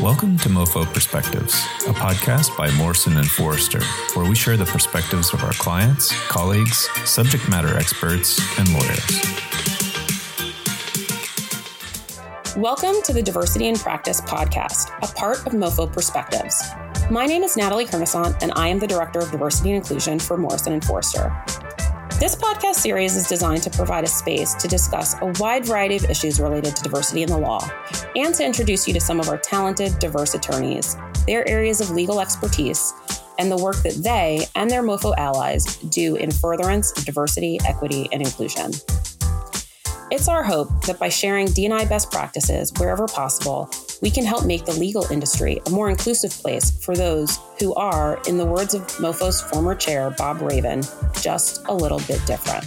Welcome to MoFo Perspectives, a podcast by Morrison and Foerster, where we share the perspectives of our clients, colleagues, subject matter experts, and lawyers. Welcome to the Diversity in Practice podcast, a part of MoFo Perspectives. My name is Natalie Kernisant, and I am the Director of Diversity and Inclusion for Morrison and Foerster. This podcast series is designed to provide a space to discuss a wide variety of issues related to diversity in the law and to introduce you to some of our talented, diverse attorneys, their areas of legal expertise, and the work that they and their MoFo allies do in furtherance of diversity, equity, and inclusion. It's our hope that by sharing D&I best practices wherever possible, we can help make the legal industry a more inclusive place for those who are, in the words of MoFo's former chair, Bob Raven, just a little bit different.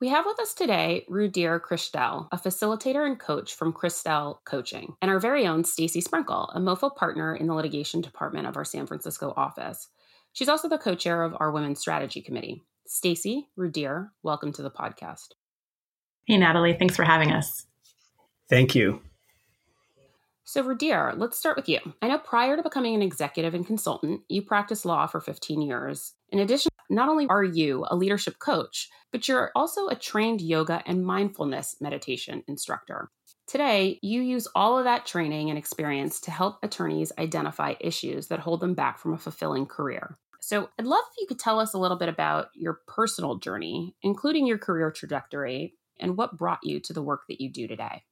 We have with us today Rudhir Krishtel, a facilitator and coach from Krishtel Coaching, and our very own Stacy Sprinkle, a MoFo partner in the litigation department of our San Francisco office. She's also the co-chair of our Women's Strategy Committee. Stacy Rudhir, welcome to the podcast. Hey, Natalie. Thanks for having us. Thank you. So, Rudhir, let's start with you. I know prior to becoming an executive and consultant, you practiced law for 15 years. In addition, not only are you a leadership coach, but you're also a trained yoga and mindfulness meditation instructor. Today, you use all of that training and experience to help attorneys identify issues that hold them back from a fulfilling career. So, I'd love if you could tell us a little bit about your personal journey, including your career trajectory, and what brought you to the work that you do today.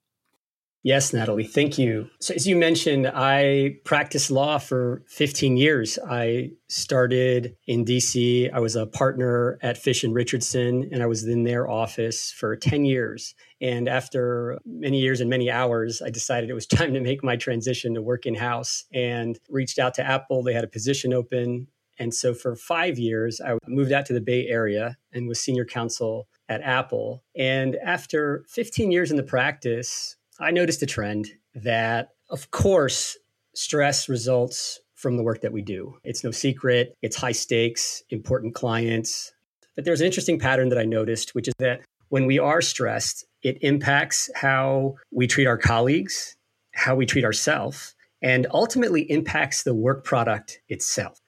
Yes, Natalie, thank you. So, as you mentioned, I practiced law for 15 years. I started in DC. I was a partner at Fish and Richardson, and I was in their office for 10 years. And after many years and many hours, I decided it was time to make my transition to work in house and reached out to Apple. They had a position open and so for five years, I moved out to the Bay Area and was senior counsel at Apple. And after 15 years in the practice, I noticed a trend that, of course, stress results from the work that we do. It's no secret, it's high stakes, important clients. But there's an interesting pattern that I noticed, which is that when we are stressed, it impacts how we treat our colleagues, how we treat ourselves, and ultimately impacts the work product itself.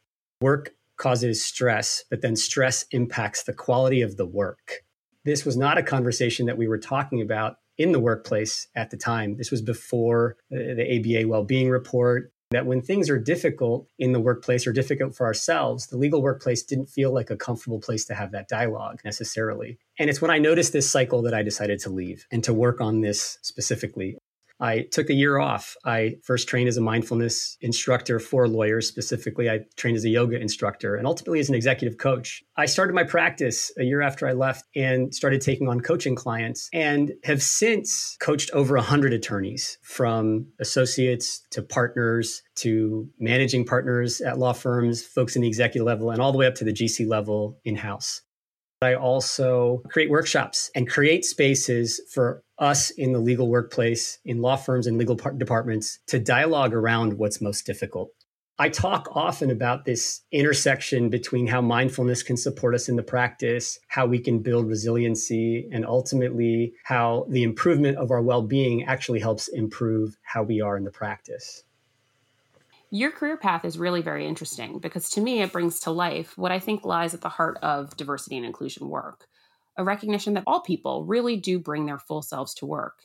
Work causes stress, but then stress impacts the quality of the work. This was not a conversation that we were talking about in the workplace at the time. This was before the ABA well-being report that when things are difficult in the workplace or difficult for ourselves, the legal workplace didn't feel like a comfortable place to have that dialogue necessarily. And it's when I noticed this cycle that I decided to leave and to work on this specifically. I took a year off. I first trained as a mindfulness instructor for lawyers. Specifically, I trained as a yoga instructor and ultimately as an executive coach. I started my practice a year after I left and started taking on coaching clients and have since coached over 100 attorneys from associates to partners to managing partners at law firms, folks in the executive level, and all the way up to the GC level in house. I also create workshops and create spaces for us in the legal workplace, in law firms and legal departments to dialogue around what's most difficult. I talk often about this intersection between how mindfulness can support us in the practice, how we can build resiliency, and ultimately how the improvement of our well being actually helps improve how we are in the practice. Your career path is really very interesting because to me, it brings to life what I think lies at the heart of diversity and inclusion work a recognition that all people really do bring their full selves to work.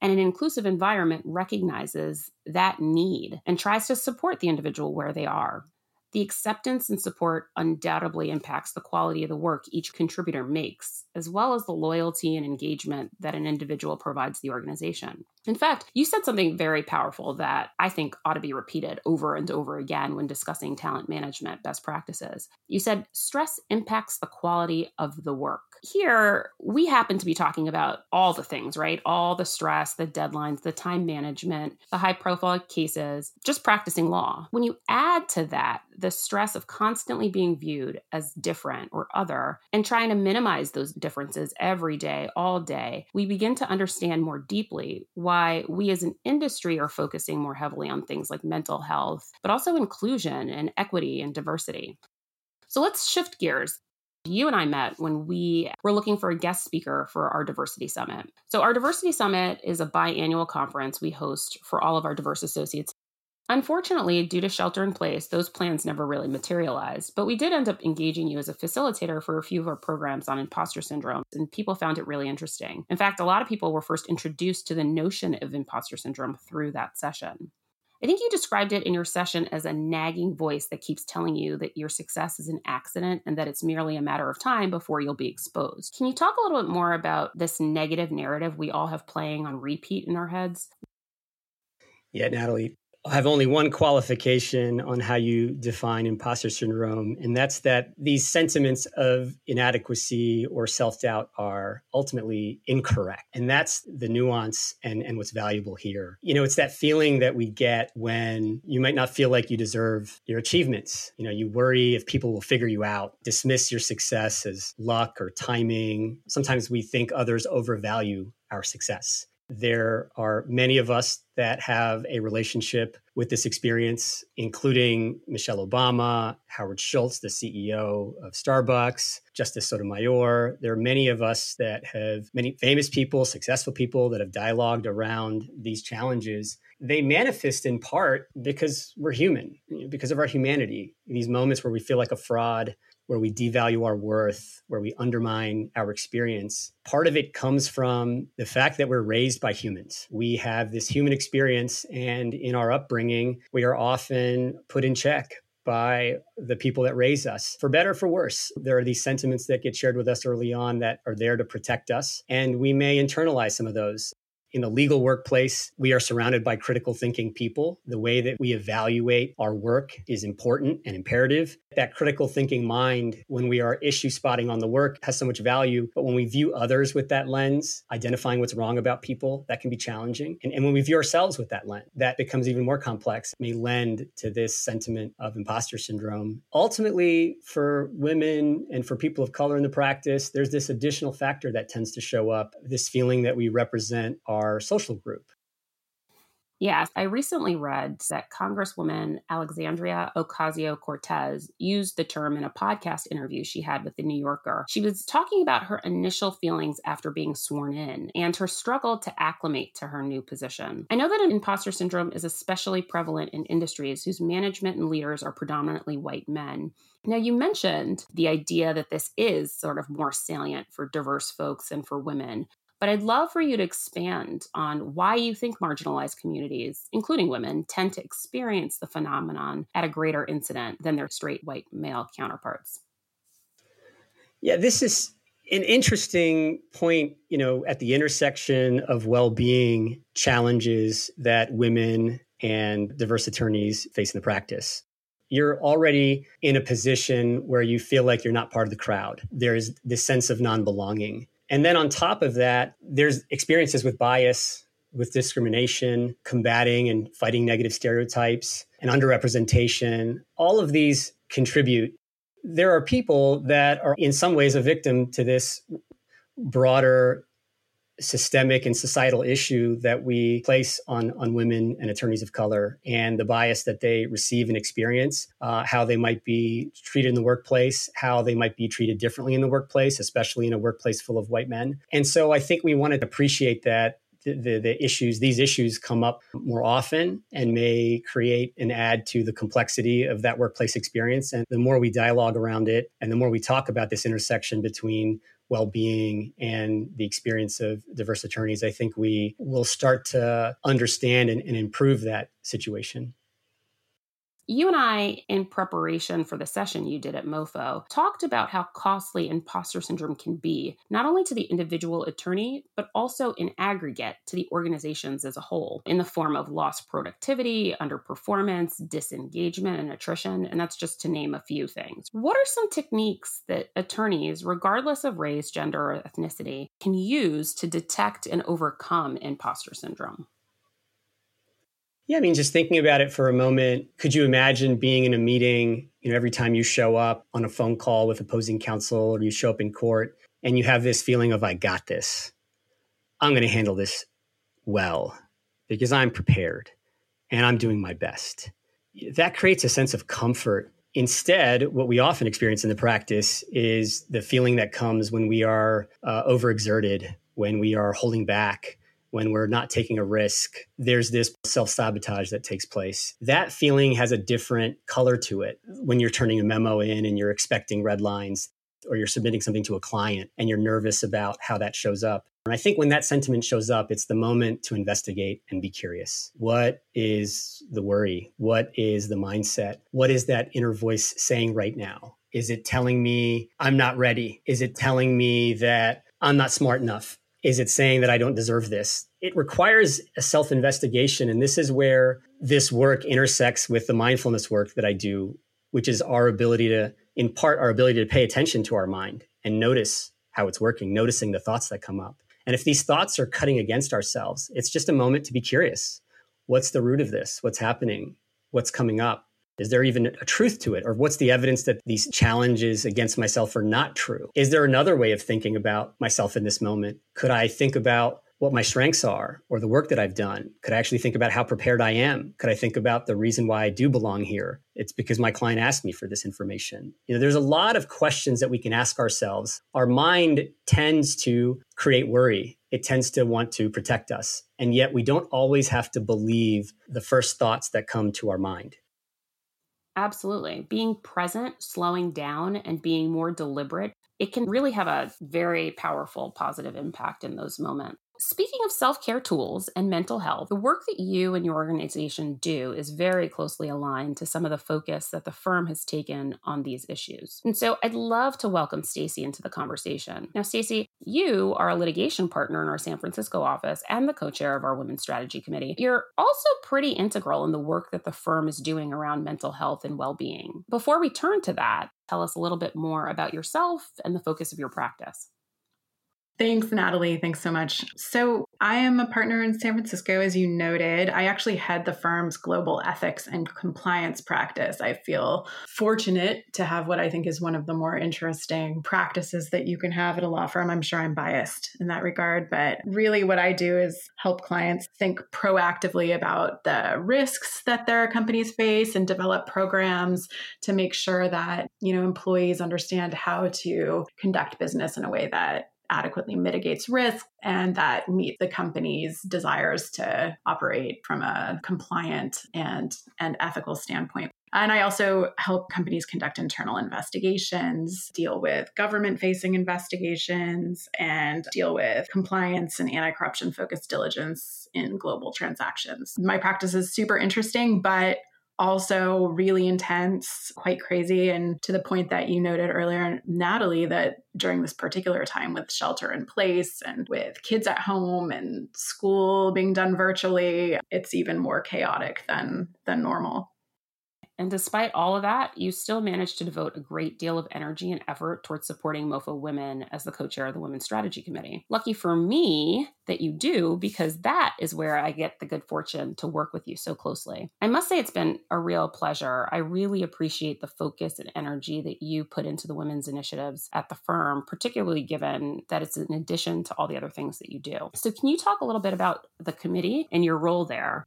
And an inclusive environment recognizes that need and tries to support the individual where they are. The acceptance and support undoubtedly impacts the quality of the work each contributor makes, as well as the loyalty and engagement that an individual provides the organization. In fact, you said something very powerful that I think ought to be repeated over and over again when discussing talent management best practices. You said stress impacts the quality of the work. Here, we happen to be talking about all the things, right? All the stress, the deadlines, the time management, the high profile cases, just practicing law. When you add to that the stress of constantly being viewed as different or other and trying to minimize those differences every day, all day, we begin to understand more deeply why we as an industry are focusing more heavily on things like mental health, but also inclusion and equity and diversity. So let's shift gears. You and I met when we were looking for a guest speaker for our Diversity Summit. So, our Diversity Summit is a biannual conference we host for all of our diverse associates Unfortunately, due to shelter in place, those plans never really materialized, but we did end up engaging you as a facilitator for a few of our programs on imposter syndrome, and people found it really interesting. In fact, a lot of people were first introduced to the notion of imposter syndrome through that session. I think you described it in your session as a nagging voice that keeps telling you that your success is an accident and that it's merely a matter of time before you'll be exposed. Can you talk a little bit more about this negative narrative we all have playing on repeat in our heads? Yeah, Natalie, have only one qualification on how you define imposter syndrome, and that's that these sentiments of inadequacy or self doubt are ultimately incorrect. And that's the nuance and, and what's valuable here. You know, it's that feeling that we get when you might not feel like you deserve your achievements. You know, you worry if people will figure you out, dismiss your success as luck or timing. Sometimes we think others overvalue our success. There are many of us that have a relationship with this experience, including Michelle Obama, Howard Schultz, the CEO of Starbucks, Justice Sotomayor. There are many of us that have many famous people, successful people that have dialogued around these challenges. They manifest in part because we're human, because of our humanity. These moments where we feel like a fraud, where we devalue our worth, where we undermine our experience. Part of it comes from the fact that we're raised by humans. We have this human experience, and in our upbringing, we are often put in check by the people that raise us, for better or for worse. There are these sentiments that get shared with us early on that are there to protect us, and we may internalize some of those in the legal workplace, we are surrounded by critical thinking people. The way that we evaluate our work is important and imperative. That critical thinking mind, when we are issue spotting on the work, has so much value. But when we view others with that lens, identifying what's wrong about people, that can be challenging. And, and when we view ourselves with that lens, that becomes even more complex, may lend to this sentiment of imposter syndrome. Ultimately, for women and for people of color in the practice, there's this additional factor that tends to show up this feeling that we represent our our social group. Yes, I recently read that Congresswoman Alexandria Ocasio Cortez used the term in a podcast interview she had with The New Yorker. She was talking about her initial feelings after being sworn in and her struggle to acclimate to her new position. I know that an imposter syndrome is especially prevalent in industries whose management and leaders are predominantly white men. Now, you mentioned the idea that this is sort of more salient for diverse folks and for women. But I'd love for you to expand on why you think marginalized communities, including women, tend to experience the phenomenon at a greater incident than their straight white male counterparts. Yeah, this is an interesting point, you know, at the intersection of well-being challenges that women and diverse attorneys face in the practice. You're already in a position where you feel like you're not part of the crowd. There's this sense of non-belonging. And then on top of that, there's experiences with bias, with discrimination, combating and fighting negative stereotypes, and underrepresentation. All of these contribute. There are people that are in some ways a victim to this broader systemic and societal issue that we place on, on women and attorneys of color and the bias that they receive and experience, uh, how they might be treated in the workplace, how they might be treated differently in the workplace, especially in a workplace full of white men. And so I think we want to appreciate that the, the, the, issues, these issues come up more often and may create and add to the complexity of that workplace experience. And the more we dialogue around it and the more we talk about this intersection between well-being and the experience of diverse attorneys, I think we will start to understand and, and improve that situation. You and I, in preparation for the session you did at MoFo, talked about how costly imposter syndrome can be, not only to the individual attorney, but also in aggregate to the organizations as a whole, in the form of lost productivity, underperformance, disengagement, and attrition. And that's just to name a few things. What are some techniques that attorneys, regardless of race, gender, or ethnicity, can use to detect and overcome imposter syndrome? Yeah, I mean, just thinking about it for a moment, could you imagine being in a meeting, you know, every time you show up on a phone call with opposing counsel or you show up in court and you have this feeling of, I got this. I'm going to handle this well because I'm prepared and I'm doing my best. That creates a sense of comfort Instead, what we often experience in the practice is the feeling that comes when we are uh, overexerted, when we are holding back, when we're not taking a risk, there's this self sabotage that takes place. That feeling has a different color to it when you're turning a memo in and you're expecting red lines or you're submitting something to a client and you're nervous about how that shows up. And I think when that sentiment shows up, it's the moment to investigate and be curious. What is the worry? What is the mindset? What is that inner voice saying right now? Is it telling me I'm not ready? Is it telling me that I'm not smart enough? Is it saying that I don't deserve this? It requires a self investigation. And this is where this work intersects with the mindfulness work that I do, which is our ability to, in part, our ability to pay attention to our mind and notice how it's working, noticing the thoughts that come up. And if these thoughts are cutting against ourselves, it's just a moment to be curious. What's the root of this? What's happening? What's coming up? Is there even a truth to it? Or what's the evidence that these challenges against myself are not true? Is there another way of thinking about myself in this moment? Could I think about what my strengths are or the work that I've done? Could I actually think about how prepared I am? Could I think about the reason why I do belong here? It's because my client asked me for this information. You know, there's a lot of questions that we can ask ourselves. Our mind tends to create worry. It tends to want to protect us. And yet we don't always have to believe the first thoughts that come to our mind. Absolutely. Being present, slowing down, and being more deliberate, it can really have a very powerful positive impact in those moments. Speaking of self care tools and mental health, the work that you and your organization do is very closely aligned to some of the focus that the firm has taken on these issues. And so I'd love to welcome Stacy into the conversation. Now, Stacy, you are a litigation partner in our San Francisco office and the co chair of our Women's Strategy Committee. You're also pretty integral in the work that the firm is doing around mental health and well being. Before we turn to that, tell us a little bit more about yourself and the focus of your practice. Thanks, Natalie. Thanks so much. So, I am a partner in San Francisco, as you noted. I actually head the firm's global ethics and compliance practice. I feel fortunate to have what I think is one of the more interesting practices that you can have at a law firm. I'm sure I'm biased in that regard, but really what I do is help clients think proactively about the risks that their companies face and develop programs to make sure that, you know, employees understand how to conduct business in a way that adequately mitigates risk and that meet the company's desires to operate from a compliant and, and ethical standpoint. And I also help companies conduct internal investigations, deal with government facing investigations, and deal with compliance and anti corruption focused diligence in global transactions. My practice is super interesting, but also really intense, quite crazy. And to the point that you noted earlier, Natalie, that during this particular time with shelter in place and with kids at home and school being done virtually, it's even more chaotic than than normal. And despite all of that, you still managed to devote a great deal of energy and effort towards supporting MoFo women as the co chair of the Women's Strategy Committee. Lucky for me that you do, because that is where I get the good fortune to work with you so closely. I must say, it's been a real pleasure. I really appreciate the focus and energy that you put into the women's initiatives at the firm, particularly given that it's in addition to all the other things that you do. So, can you talk a little bit about the committee and your role there?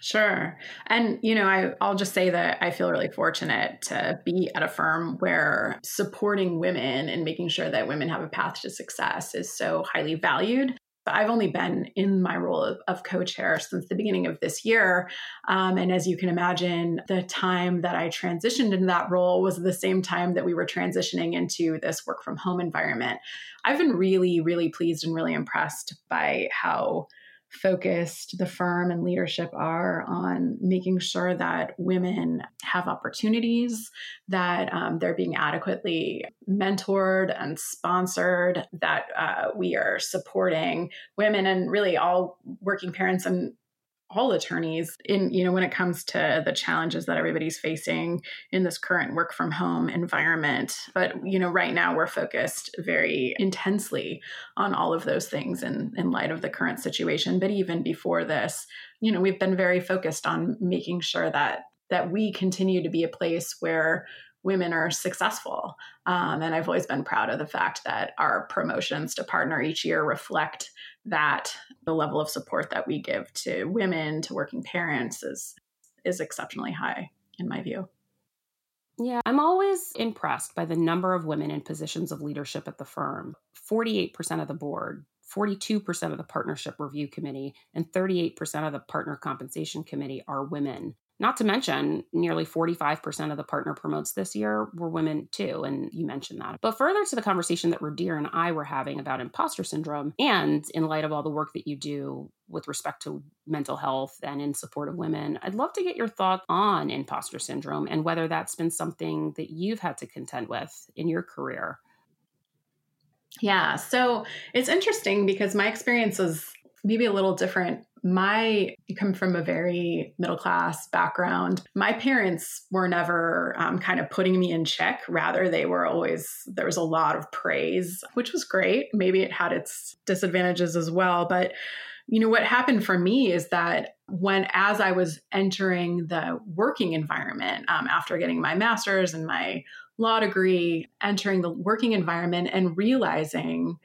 Sure. And, you know, I, I'll just say that I feel really fortunate to be at a firm where supporting women and making sure that women have a path to success is so highly valued. I've only been in my role of, of co chair since the beginning of this year. Um, and as you can imagine, the time that I transitioned into that role was the same time that we were transitioning into this work from home environment. I've been really, really pleased and really impressed by how focused the firm and leadership are on making sure that women have opportunities, that um, they're being adequately mentored and sponsored, that uh, we are supporting women and really all working parents and all attorneys in you know when it comes to the challenges that everybody's facing in this current work from home environment but you know right now we're focused very intensely on all of those things in in light of the current situation but even before this you know we've been very focused on making sure that that we continue to be a place where women are successful. Um, and I've always been proud of the fact that our promotions to partner each year reflect that the level of support that we give to women, to working parents is is exceptionally high in my view. Yeah, I'm always impressed by the number of women in positions of leadership at the firm 48% of the board, 42% of the partnership review committee, and 38% of the partner compensation committee are women. Not to mention, nearly 45% of the partner promotes this year were women too, and you mentioned that. But further to the conversation that Rudhir and I were having about imposter syndrome, and in light of all the work that you do with respect to mental health and in support of women, I'd love to get your thoughts on imposter syndrome and whether that's been something that you've had to contend with in your career. Yeah, so it's interesting because my experience was maybe a little different my come from a very middle class background. My parents were never um, kind of putting me in check. Rather, they were always there was a lot of praise, which was great. Maybe it had its disadvantages as well, but you know what happened for me is that when as i was entering the working environment um, after getting my master's and my law degree entering the working environment and realizing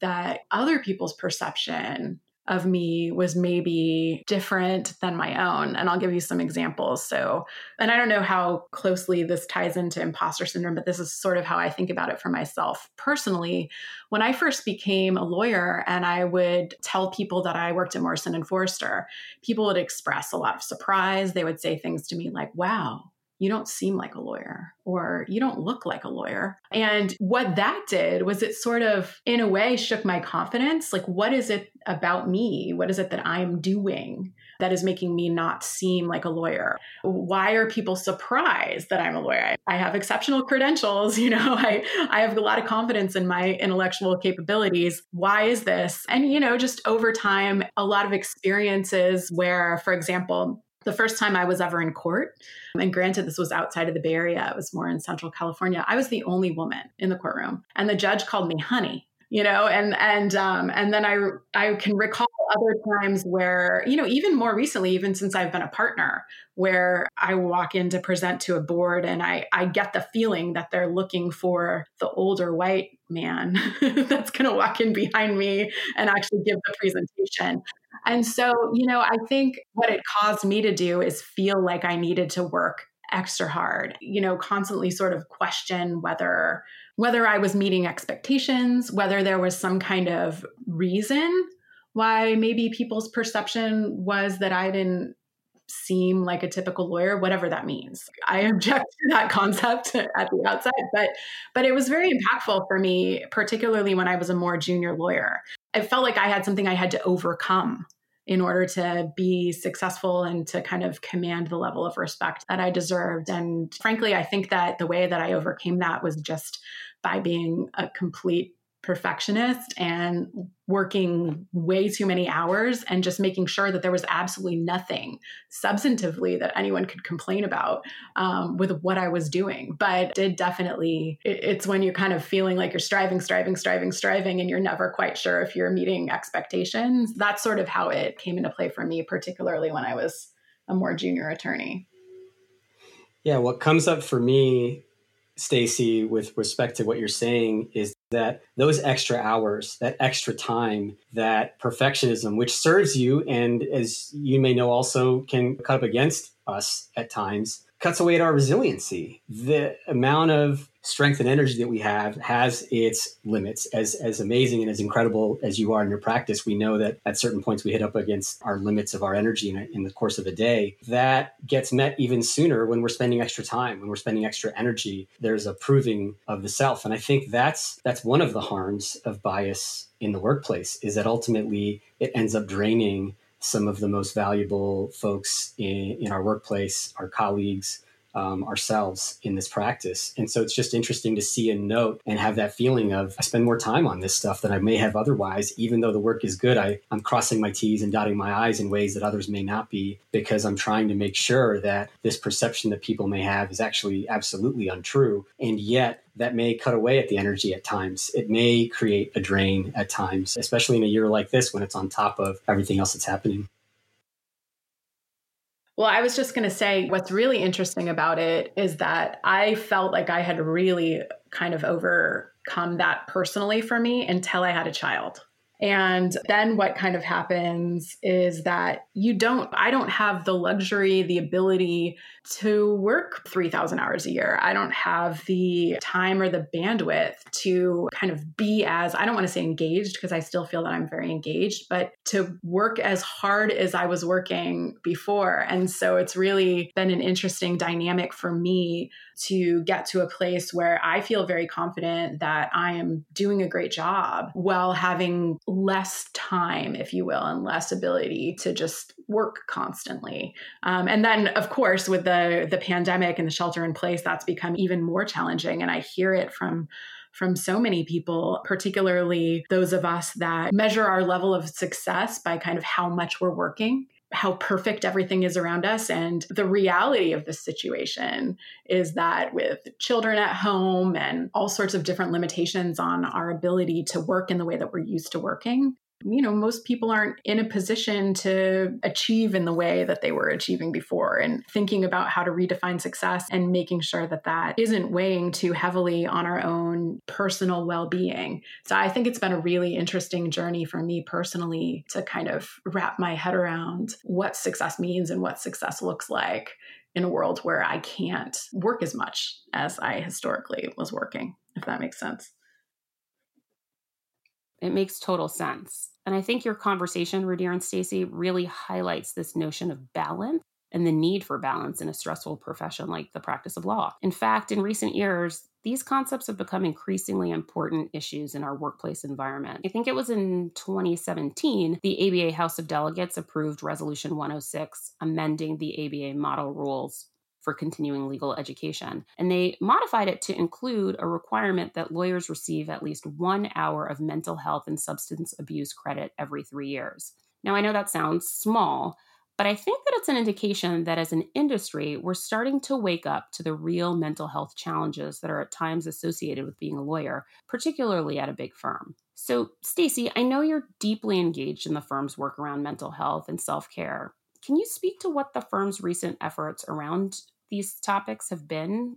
that other people's perception of me was maybe different than my own. And I'll give you some examples. So, and I don't know how closely this ties into imposter syndrome, but this is sort of how I think about it for myself personally. When I first became a lawyer and I would tell people that I worked at Morrison and Foerster, people would express a lot of surprise. They would say things to me like, wow, you don't seem like a lawyer or you don't look like a lawyer. And what that did was it sort of, in a way, shook my confidence. Like, what is it about me? What is it that I'm doing that is making me not seem like a lawyer? Why are people surprised that I'm a lawyer? I have exceptional credentials, you know, I, I have a lot of confidence in my intellectual capabilities. Why is this? And, you know, just over time, a lot of experiences where, for example, the first time I was ever in court, and granted, this was outside of the Bay Area, it was more in Central California, I was the only woman in the courtroom. And the judge called me honey you know and and um and then i i can recall other times where you know even more recently even since i've been a partner where i walk in to present to a board and i i get the feeling that they're looking for the older white man that's going to walk in behind me and actually give the presentation. And so you know i think what it caused me to do is feel like i needed to work extra hard you know constantly sort of question whether whether I was meeting expectations, whether there was some kind of reason why maybe people's perception was that I didn't seem like a typical lawyer whatever that means i object to that concept at the outset but but it was very impactful for me particularly when i was a more junior lawyer i felt like i had something i had to overcome in order to be successful and to kind of command the level of respect that I deserved. And frankly, I think that the way that I overcame that was just by being a complete perfectionist and working way too many hours and just making sure that there was absolutely nothing substantively that anyone could complain about um, with what I was doing. But did definitely, it, it's when you're kind of feeling like you're striving, striving, striving, striving, and you're never quite sure if you're meeting expectations. That's sort of how it came into play for me, particularly when I was a more junior attorney. Yeah, what comes up for me Stacy, with respect to what you're saying, is that those extra hours, that extra time, that perfectionism, which serves you and as you may know also can cut up against us at times, cuts away at our resiliency. The amount of strength and energy that we have has its limits. As as amazing and as incredible as you are in your practice, we know that at certain points we hit up against our limits of our energy in, a, in the course of a day. That gets met even sooner when we're spending extra time, when we're spending extra energy. There's a proving of the self, and I think that's that's one of the harms of bias in the workplace is that ultimately it ends up draining some of the most valuable folks in, in our workplace, our colleagues, um, ourselves in this practice. And so it's just interesting to see and note and have that feeling of I spend more time on this stuff than I may have otherwise, even though the work is good. I, I'm crossing my T's and dotting my I's in ways that others may not be because I'm trying to make sure that this perception that people may have is actually absolutely untrue. And yet, that may cut away at the energy at times. It may create a drain at times, especially in a year like this when it's on top of everything else that's happening. Well, I was just going to say what's really interesting about it is that I felt like I had really kind of overcome that personally for me until I had a child. And then what kind of happens is that you don't, I don't have the luxury, the ability to work 3,000 hours a year. I don't have the time or the bandwidth to kind of be as, I don't want to say engaged because I still feel that I'm very engaged, but to work as hard as I was working before. And so it's really been an interesting dynamic for me to get to a place where I feel very confident that I am doing a great job while having less time, if you will, and less ability to just work constantly. Um, and then, of course, with the the pandemic and the shelter in place, that's become even more challenging. And I hear it from from so many people, particularly those of us that measure our level of success by kind of how much we're working how perfect everything is around us. And the reality of this situation is that with children at home and all sorts of different limitations on our ability to work in the way that we're used to working, you know, most people aren't in a position to achieve in the way that they were achieving before. And thinking about how to redefine success and making sure that that isn't weighing too heavily on our own personal well being. So I think it's been a really interesting journey for me personally to kind of wrap my head around what success means and what success looks like in a world where I can't work as much as I historically was working, if that makes sense. It makes total sense. And I think your conversation, Rudhir and Stacy, really highlights this notion of balance and the need for balance in a stressful profession like the practice of law. In fact, in recent years, these concepts have become increasingly important issues in our workplace environment. I think it was in 2017, the ABA House of Delegates approved Resolution 106, amending the ABA model rules for continuing legal education. And they modified it to include a requirement that lawyers receive at least one hour of mental health and substance abuse credit every three years. Now, I know that sounds small, but I think that it's an indication that as an industry, we're starting to wake up to the real mental health challenges that are at times associated with being a lawyer, particularly at a big firm. So, Stacy, I know you're deeply engaged in the firm's work around mental health and self-care. Can you speak to what the firm's recent efforts around these topics have been?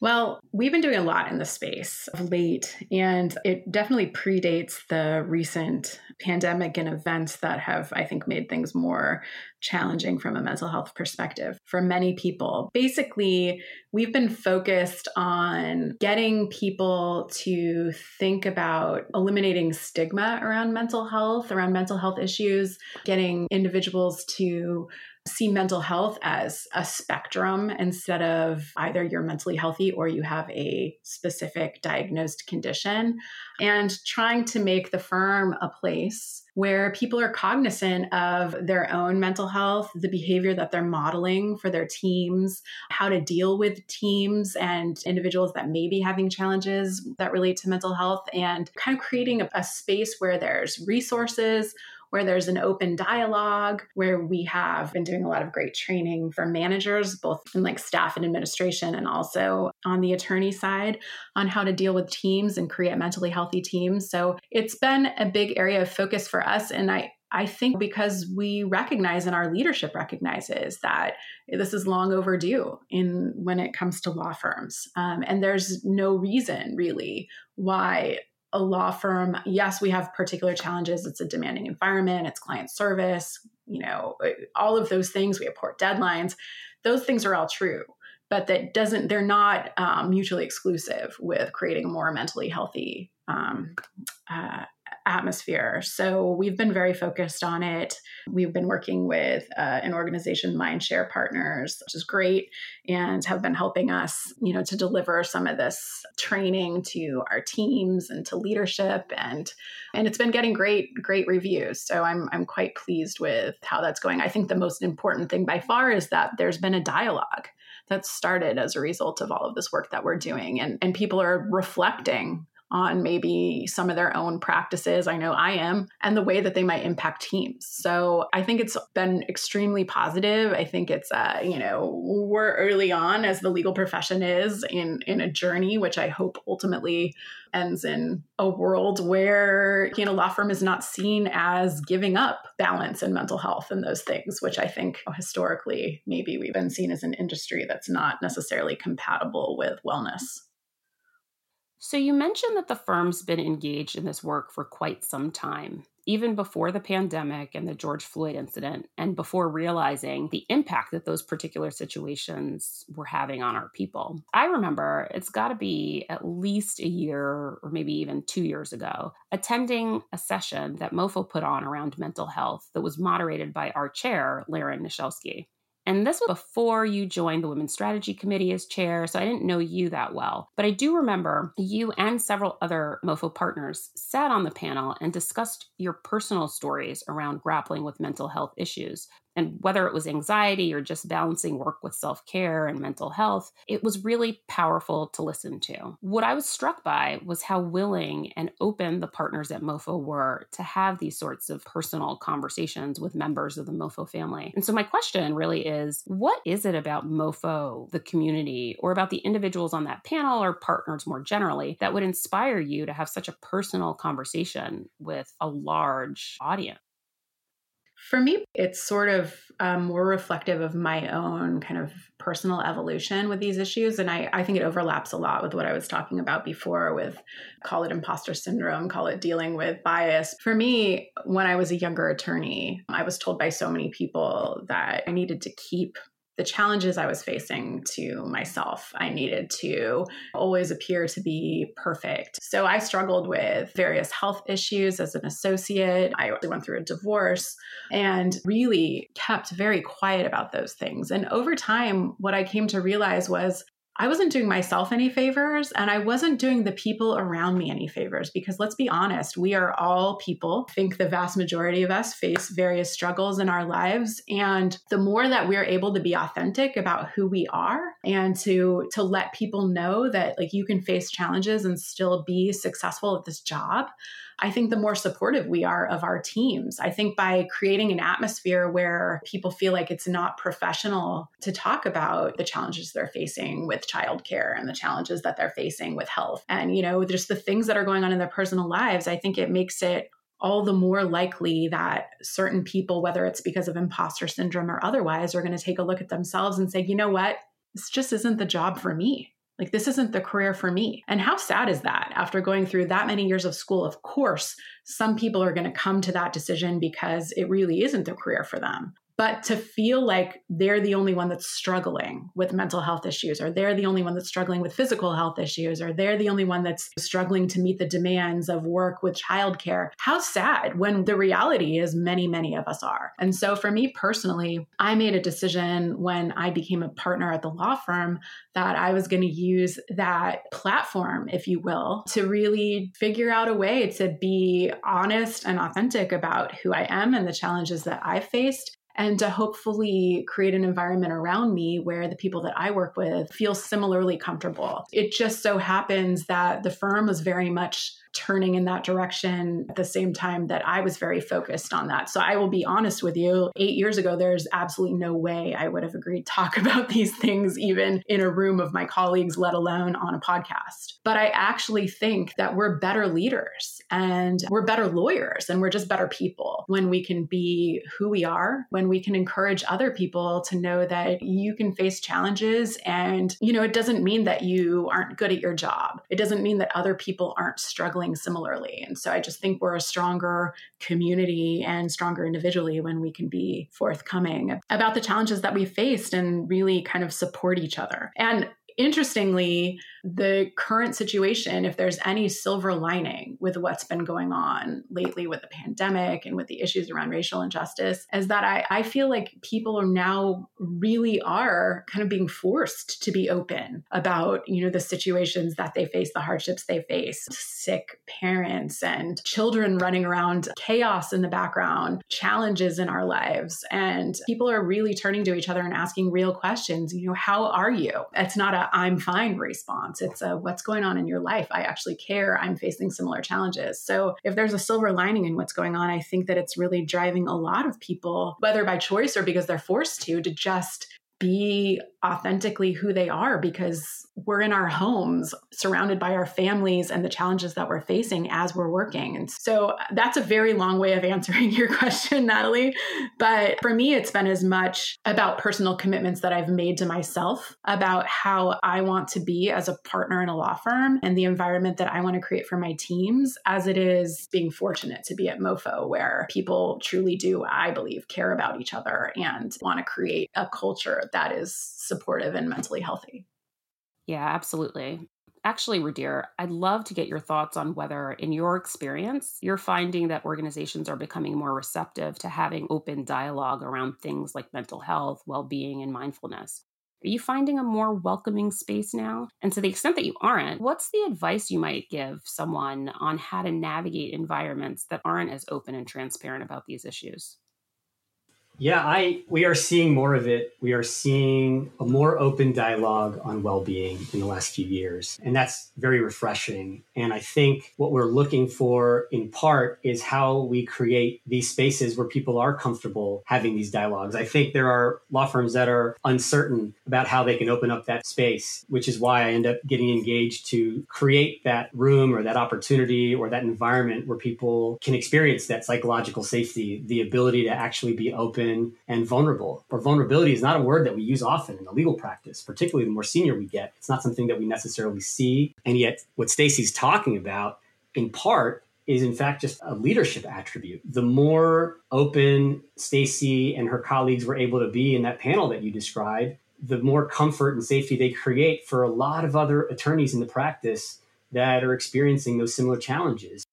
Well, we've been doing a lot in the space of late, and it definitely predates the recent pandemic and events that have, I think, made things more challenging from a mental health perspective for many people. Basically, we've been focused on getting people to think about eliminating stigma around mental health, around mental health issues, getting individuals to see mental health as a spectrum instead of either you're mentally healthy or you have a specific diagnosed condition, and trying to make the firm a place where people are cognizant of their own mental health, the behavior that they're modeling for their teams, how to deal with teams and individuals that may be having challenges that relate to mental health, and kind of creating a, a space where there's resources where there's an open dialogue, where we have been doing a lot of great training for managers, both in like staff and administration, and also on the attorney side on how to deal with teams and create mentally healthy teams. So it's been a big area of focus for us. And I, I think because we recognize and our leadership recognizes that this is long overdue in when it comes to law firms, um, and there's no reason really why a law firm, yes, we have particular challenges. It's a demanding environment, it's client service, you know, all of those things. We have port deadlines. Those things are all true, but that doesn't, they're not um, mutually exclusive with creating a more mentally healthy um, uh, atmosphere. So we've been very focused on it. We've been working with uh, an organization, Mindshare Partners, which is great, and have been helping us, you know, to deliver some of this training to our teams and to leadership, and and it's been getting great, great reviews. So I'm I'm quite pleased with how that's going. I think the most important thing by far is that there's been a dialogue that started as a result of all of this work that we're doing and, and people are reflecting on maybe some of their own practices. I know I am, and the way that they might impact teams. So I think it's been extremely positive. I think it's, uh, you know, we're early on as the legal profession is in in a journey, which I hope ultimately ends in a world where you know law firm is not seen as giving up balance and mental health and those things which i think historically maybe we've been seen as an industry that's not necessarily compatible with wellness So, you mentioned that the firm's been engaged in this work for quite some time even before the pandemic and the George Floyd incident, and before realizing the impact that those particular situations were having on our people. I remember it's got to be at least a year or maybe even two years ago, attending a session that MoFo put on around mental health that was moderated by our chair, Larren Nashelsky. And this was before you joined the Women's Strategy Committee as chair, so I didn't know you that well. But I do remember you and several other MoFo partners sat on the panel and discussed your personal stories around grappling with mental health issues. And whether it was anxiety or just balancing work with self care and mental health, it was really powerful to listen to. What I was struck by was how willing and open the partners at MoFo were to have these sorts of personal conversations with members of the MoFo family. And so, my question really is what is it about MoFo, the community, or about the individuals on that panel or partners more generally that would inspire you to have such a personal conversation with a large audience? For me, it's sort of um, more reflective of my own kind of personal evolution with these issues. And I, I think it overlaps a lot with what I was talking about before with call it imposter syndrome, call it dealing with bias. For me, when I was a younger attorney, I was told by so many people that I needed to keep the challenges I was facing to myself. I needed to always appear to be perfect. So I struggled with various health issues as an associate. I went through a divorce and really kept very quiet about those things. And over time, what I came to realize was I wasn't doing myself any favors and I wasn't doing the people around me any favors because let's be honest, we are all people. I think the vast majority of us face various struggles in our lives and the more that we're able to be authentic about who we are and to to let people know that like you can face challenges and still be successful at this job, I think the more supportive we are of our teams. I think by creating an atmosphere where people feel like it's not professional to talk about the challenges they're facing with childcare and the challenges that they're facing with health and, you know, just the things that are going on in their personal lives, I think it makes it all the more likely that certain people, whether it's because of imposter syndrome or otherwise, are going to take a look at themselves and say, you know what? This just isn't the job for me. Like, this isn't the career for me. And how sad is that after going through that many years of school? Of course, some people are going to come to that decision because it really isn't the career for them but to feel like they're the only one that's struggling with mental health issues, or they're the only one that's struggling with physical health issues, or they're the only one that's struggling to meet the demands of work with childcare. How sad when the reality is many, many of us are. And so for me personally, I made a decision when I became a partner at the law firm that I was going to use that platform, if you will, to really figure out a way to be honest and authentic about who I am and the challenges that I faced and to hopefully create an environment around me where the people that I work with feel similarly comfortable. It just so happens that the firm was very much turning in that direction at the same time that I was very focused on that. So I will be honest with you, eight years ago, there's absolutely no way I would have agreed to talk about these things even in a room of my colleagues, let alone on a podcast. But I actually think that we're better leaders and we're better lawyers and we're just better people when we can be who we are, when we can encourage other people to know that you can face challenges and, you know, it doesn't mean that you aren't good at your job. It doesn't mean that other people aren't struggling struggling similarly. And so I just think we're a stronger community and stronger individually when we can be forthcoming about the challenges that we faced and really kind of support each other. And interestingly, the current situation, if there's any silver lining with what's been going on lately with the pandemic and with the issues around racial injustice, is that I, I feel like people are now really are kind of being forced to be open about, you know, the situations that they face, the hardships they face, sick parents and children running around, chaos in the background, challenges in our lives. And people are really turning to each other and asking real questions. You know, how are you? It's not a I'm fine response response. It's a what's going on in your life. I actually care. I'm facing similar challenges. So if there's a silver lining in what's going on, I think that it's really driving a lot of people, whether by choice or because they're forced to, to just be authentically who they are because we're in our homes surrounded by our families and the challenges that we're facing as we're working. And so that's a very long way of answering your question, Natalie. But for me, it's been as much about personal commitments that I've made to myself about how I want to be as a partner in a law firm and the environment that I want to create for my teams as it is being fortunate to be at MoFo, where people truly do, I believe, care about each other and want to create a culture that is supportive and mentally healthy. Yeah, absolutely. Actually, Rudhir, I'd love to get your thoughts on whether, in your experience, you're finding that organizations are becoming more receptive to having open dialogue around things like mental health, well being, and mindfulness. Are you finding a more welcoming space now? And to the extent that you aren't, what's the advice you might give someone on how to navigate environments that aren't as open and transparent about these issues? Yeah, I we are seeing more of it. We are seeing a more open dialogue on well-being in the last few years, and that's very refreshing. And I think what we're looking for in part is how we create these spaces where people are comfortable having these dialogues. I think there are law firms that are uncertain about how they can open up that space, which is why I end up getting engaged to create that room or that opportunity or that environment where people can experience that psychological safety, the ability to actually be open open and vulnerable. Or vulnerability is not a word that we use often in the legal practice, particularly the more senior we get. It's not something that we necessarily see. And yet, what Stacy's talking about, in part, is in fact just a leadership attribute. The more open Stacy and her colleagues were able to be in that panel that you described, the more comfort and safety they create for a lot of other attorneys in the practice that are experiencing those similar challenges.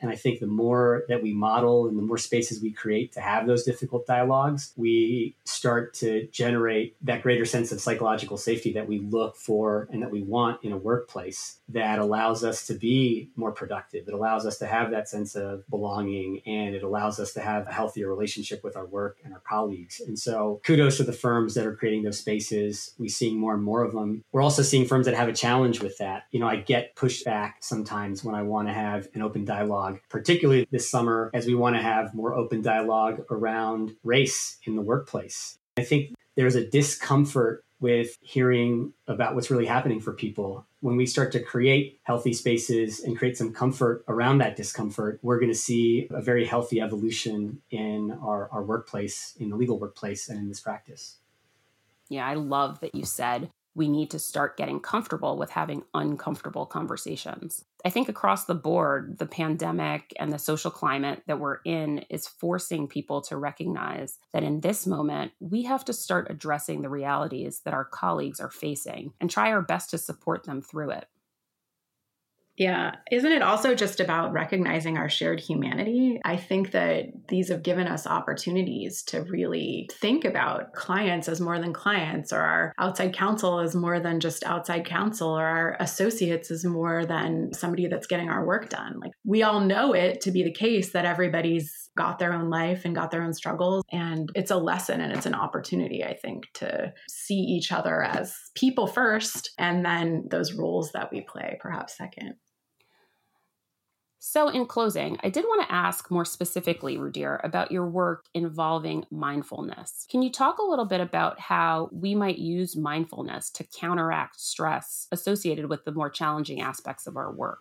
And I think the more that we model and the more spaces we create to have those difficult dialogues, we start to generate that greater sense of psychological safety that we look for and that we want in a workplace that allows us to be more productive. It allows us to have that sense of belonging and it allows us to have a healthier relationship with our work and our colleagues. And so kudos to the firms that are creating those spaces. We're seeing more and more of them. We're also seeing firms that have a challenge with that. You know, I get pushback sometimes when I want to have an open dialogue dialogue, particularly this summer as we want to have more open dialogue around race in the workplace. I think there's a discomfort with hearing about what's really happening for people. When we start to create healthy spaces and create some comfort around that discomfort, we're going to see a very healthy evolution in our, our workplace, in the legal workplace, and in this practice. Yeah, I love that you said we need to start getting comfortable with having uncomfortable conversations. I think across the board, the pandemic and the social climate that we're in is forcing people to recognize that in this moment, we have to start addressing the realities that our colleagues are facing and try our best to support them through it. Yeah. Isn't it also just about recognizing our shared humanity? I think that these have given us opportunities to really think about clients as more than clients, or our outside counsel as more than just outside counsel, or our associates as more than somebody that's getting our work done. Like we all know it to be the case that everybody's got their own life and got their own struggles. And it's a lesson and it's an opportunity, I think, to see each other as people first and then those roles that we play perhaps second. So, in closing, I did want to ask more specifically, Rudhir, about your work involving mindfulness. Can you talk a little bit about how we might use mindfulness to counteract stress associated with the more challenging aspects of our work?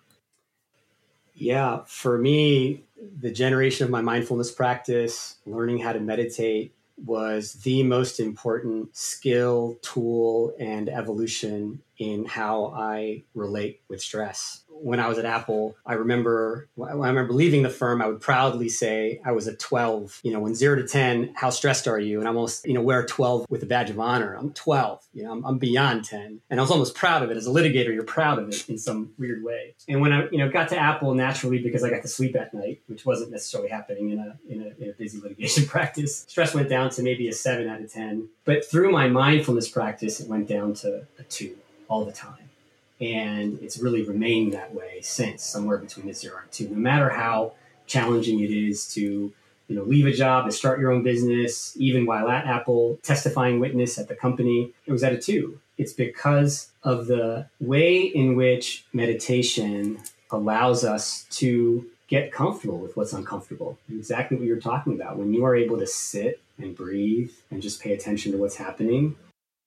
Yeah, for me, the generation of my mindfulness practice, learning how to meditate, was the most important skill, tool, and evolution in how I relate with stress when I was at Apple, I remember I remember leaving the firm, I would proudly say I was a 12. You know, when zero to 10, how stressed are you? And almost, you know, wear 12 with a badge of honor. I'm 12. You know, I'm, I'm beyond 10. And I was almost proud of it. As a litigator, you're proud of it in some weird way. And when I, you know, got to Apple naturally because I got to sleep at night, which wasn't necessarily happening in a, in a, in a busy litigation practice, stress went down to maybe a seven out of 10. But through my mindfulness practice, it went down to a two all the time and it's really remained that way since somewhere between a zero and two. No matter how challenging it is to you know leave a job and start your own business, even while at Apple, testifying witness at the company, it was at a two. It's because of the way in which meditation allows us to get comfortable with what's uncomfortable. Exactly what you're talking about. When you are able to sit and breathe and just pay attention to what's happening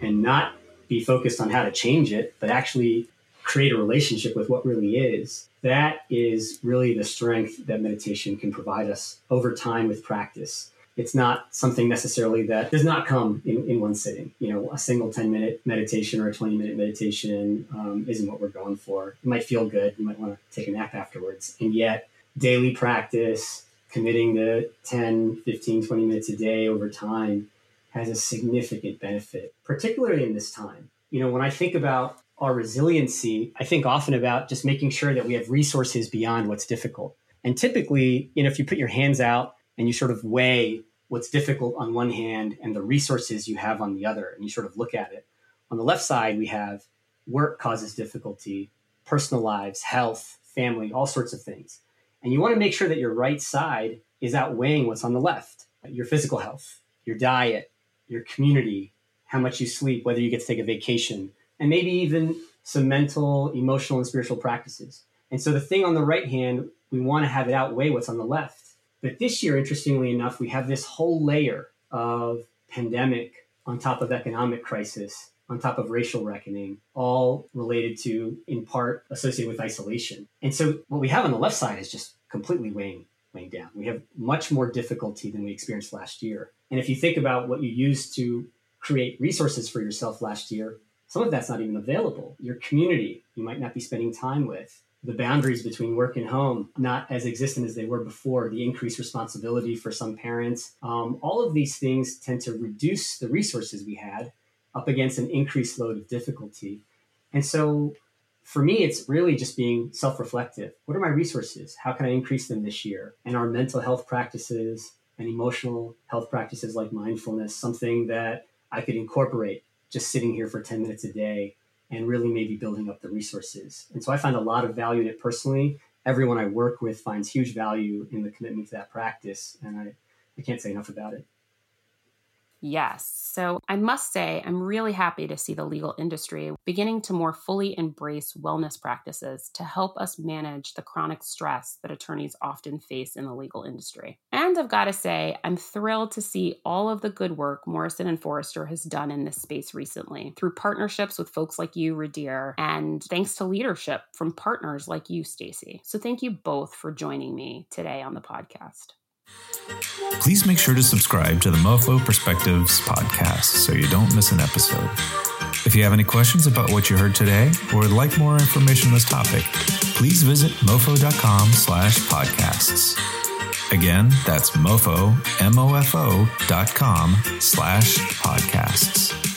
and not be focused on how to change it, but actually create a relationship with what really is. That is really the strength that meditation can provide us over time with practice. It's not something necessarily that does not come in, in one sitting. You know, a single 10 minute meditation or a 20 minute meditation um, isn't what we're going for. It might feel good. You might want to take a nap afterwards. And yet, daily practice, committing to 10, 15, 20 minutes a day over time has a significant benefit, particularly in this time. You know, when I think about our resiliency, I think often about just making sure that we have resources beyond what's difficult. And typically, you know, if you put your hands out and you sort of weigh what's difficult on one hand and the resources you have on the other, and you sort of look at it. On the left side, we have work causes difficulty, personal lives, health, family, all sorts of things. And you want to make sure that your right side is outweighing what's on the left your physical health, your diet, your community, how much you sleep, whether you get to take a vacation, and maybe even some mental, emotional, and spiritual practices. And so the thing on the right hand, we want to have it outweigh what's on the left. But this year, interestingly enough, we have this whole layer of pandemic on top of economic crisis, on top of racial reckoning, all related to, in part, associated with isolation. And so what we have on the left side is just completely weighing, weighing down. We have much more difficulty than we experienced last year. And if you think about what you used to create resources for yourself last year, some of that's not even available. Your community, you might not be spending time with the boundaries between work and home not as existent as they were before, the increased responsibility for some parents. Um, all of these things tend to reduce the resources we had up against an increased load of difficulty. And so for me, it's really just being self reflective. What are my resources? How can I increase them this year? And our mental health practices and emotional health practices like mindfulness, something that I could incorporate just sitting here for 10 minutes a day and really maybe building up the resources. And so I find a lot of value in it personally. Everyone I work with finds huge value in the commitment to that practice. And I, I can't say enough about it. Yes. So I must say, I'm really happy to see the legal industry beginning to more fully embrace wellness practices to help us manage the chronic stress that attorneys often face in the legal industry. And I've got to say, I'm thrilled to see all of the good work Morrison and Foerster has done in this space recently through partnerships with folks like you, Rudhir, and thanks to leadership from partners like you, Stacy. So thank you both for joining me today on the podcast. Please make sure to subscribe to the MoFo Perspectives podcast so you don't miss an episode. If you have any questions about what you heard today or would like more information on this topic, please visit mofo.com slash podcasts. Again, that's mofo, M-O-F-O dot com slash podcasts.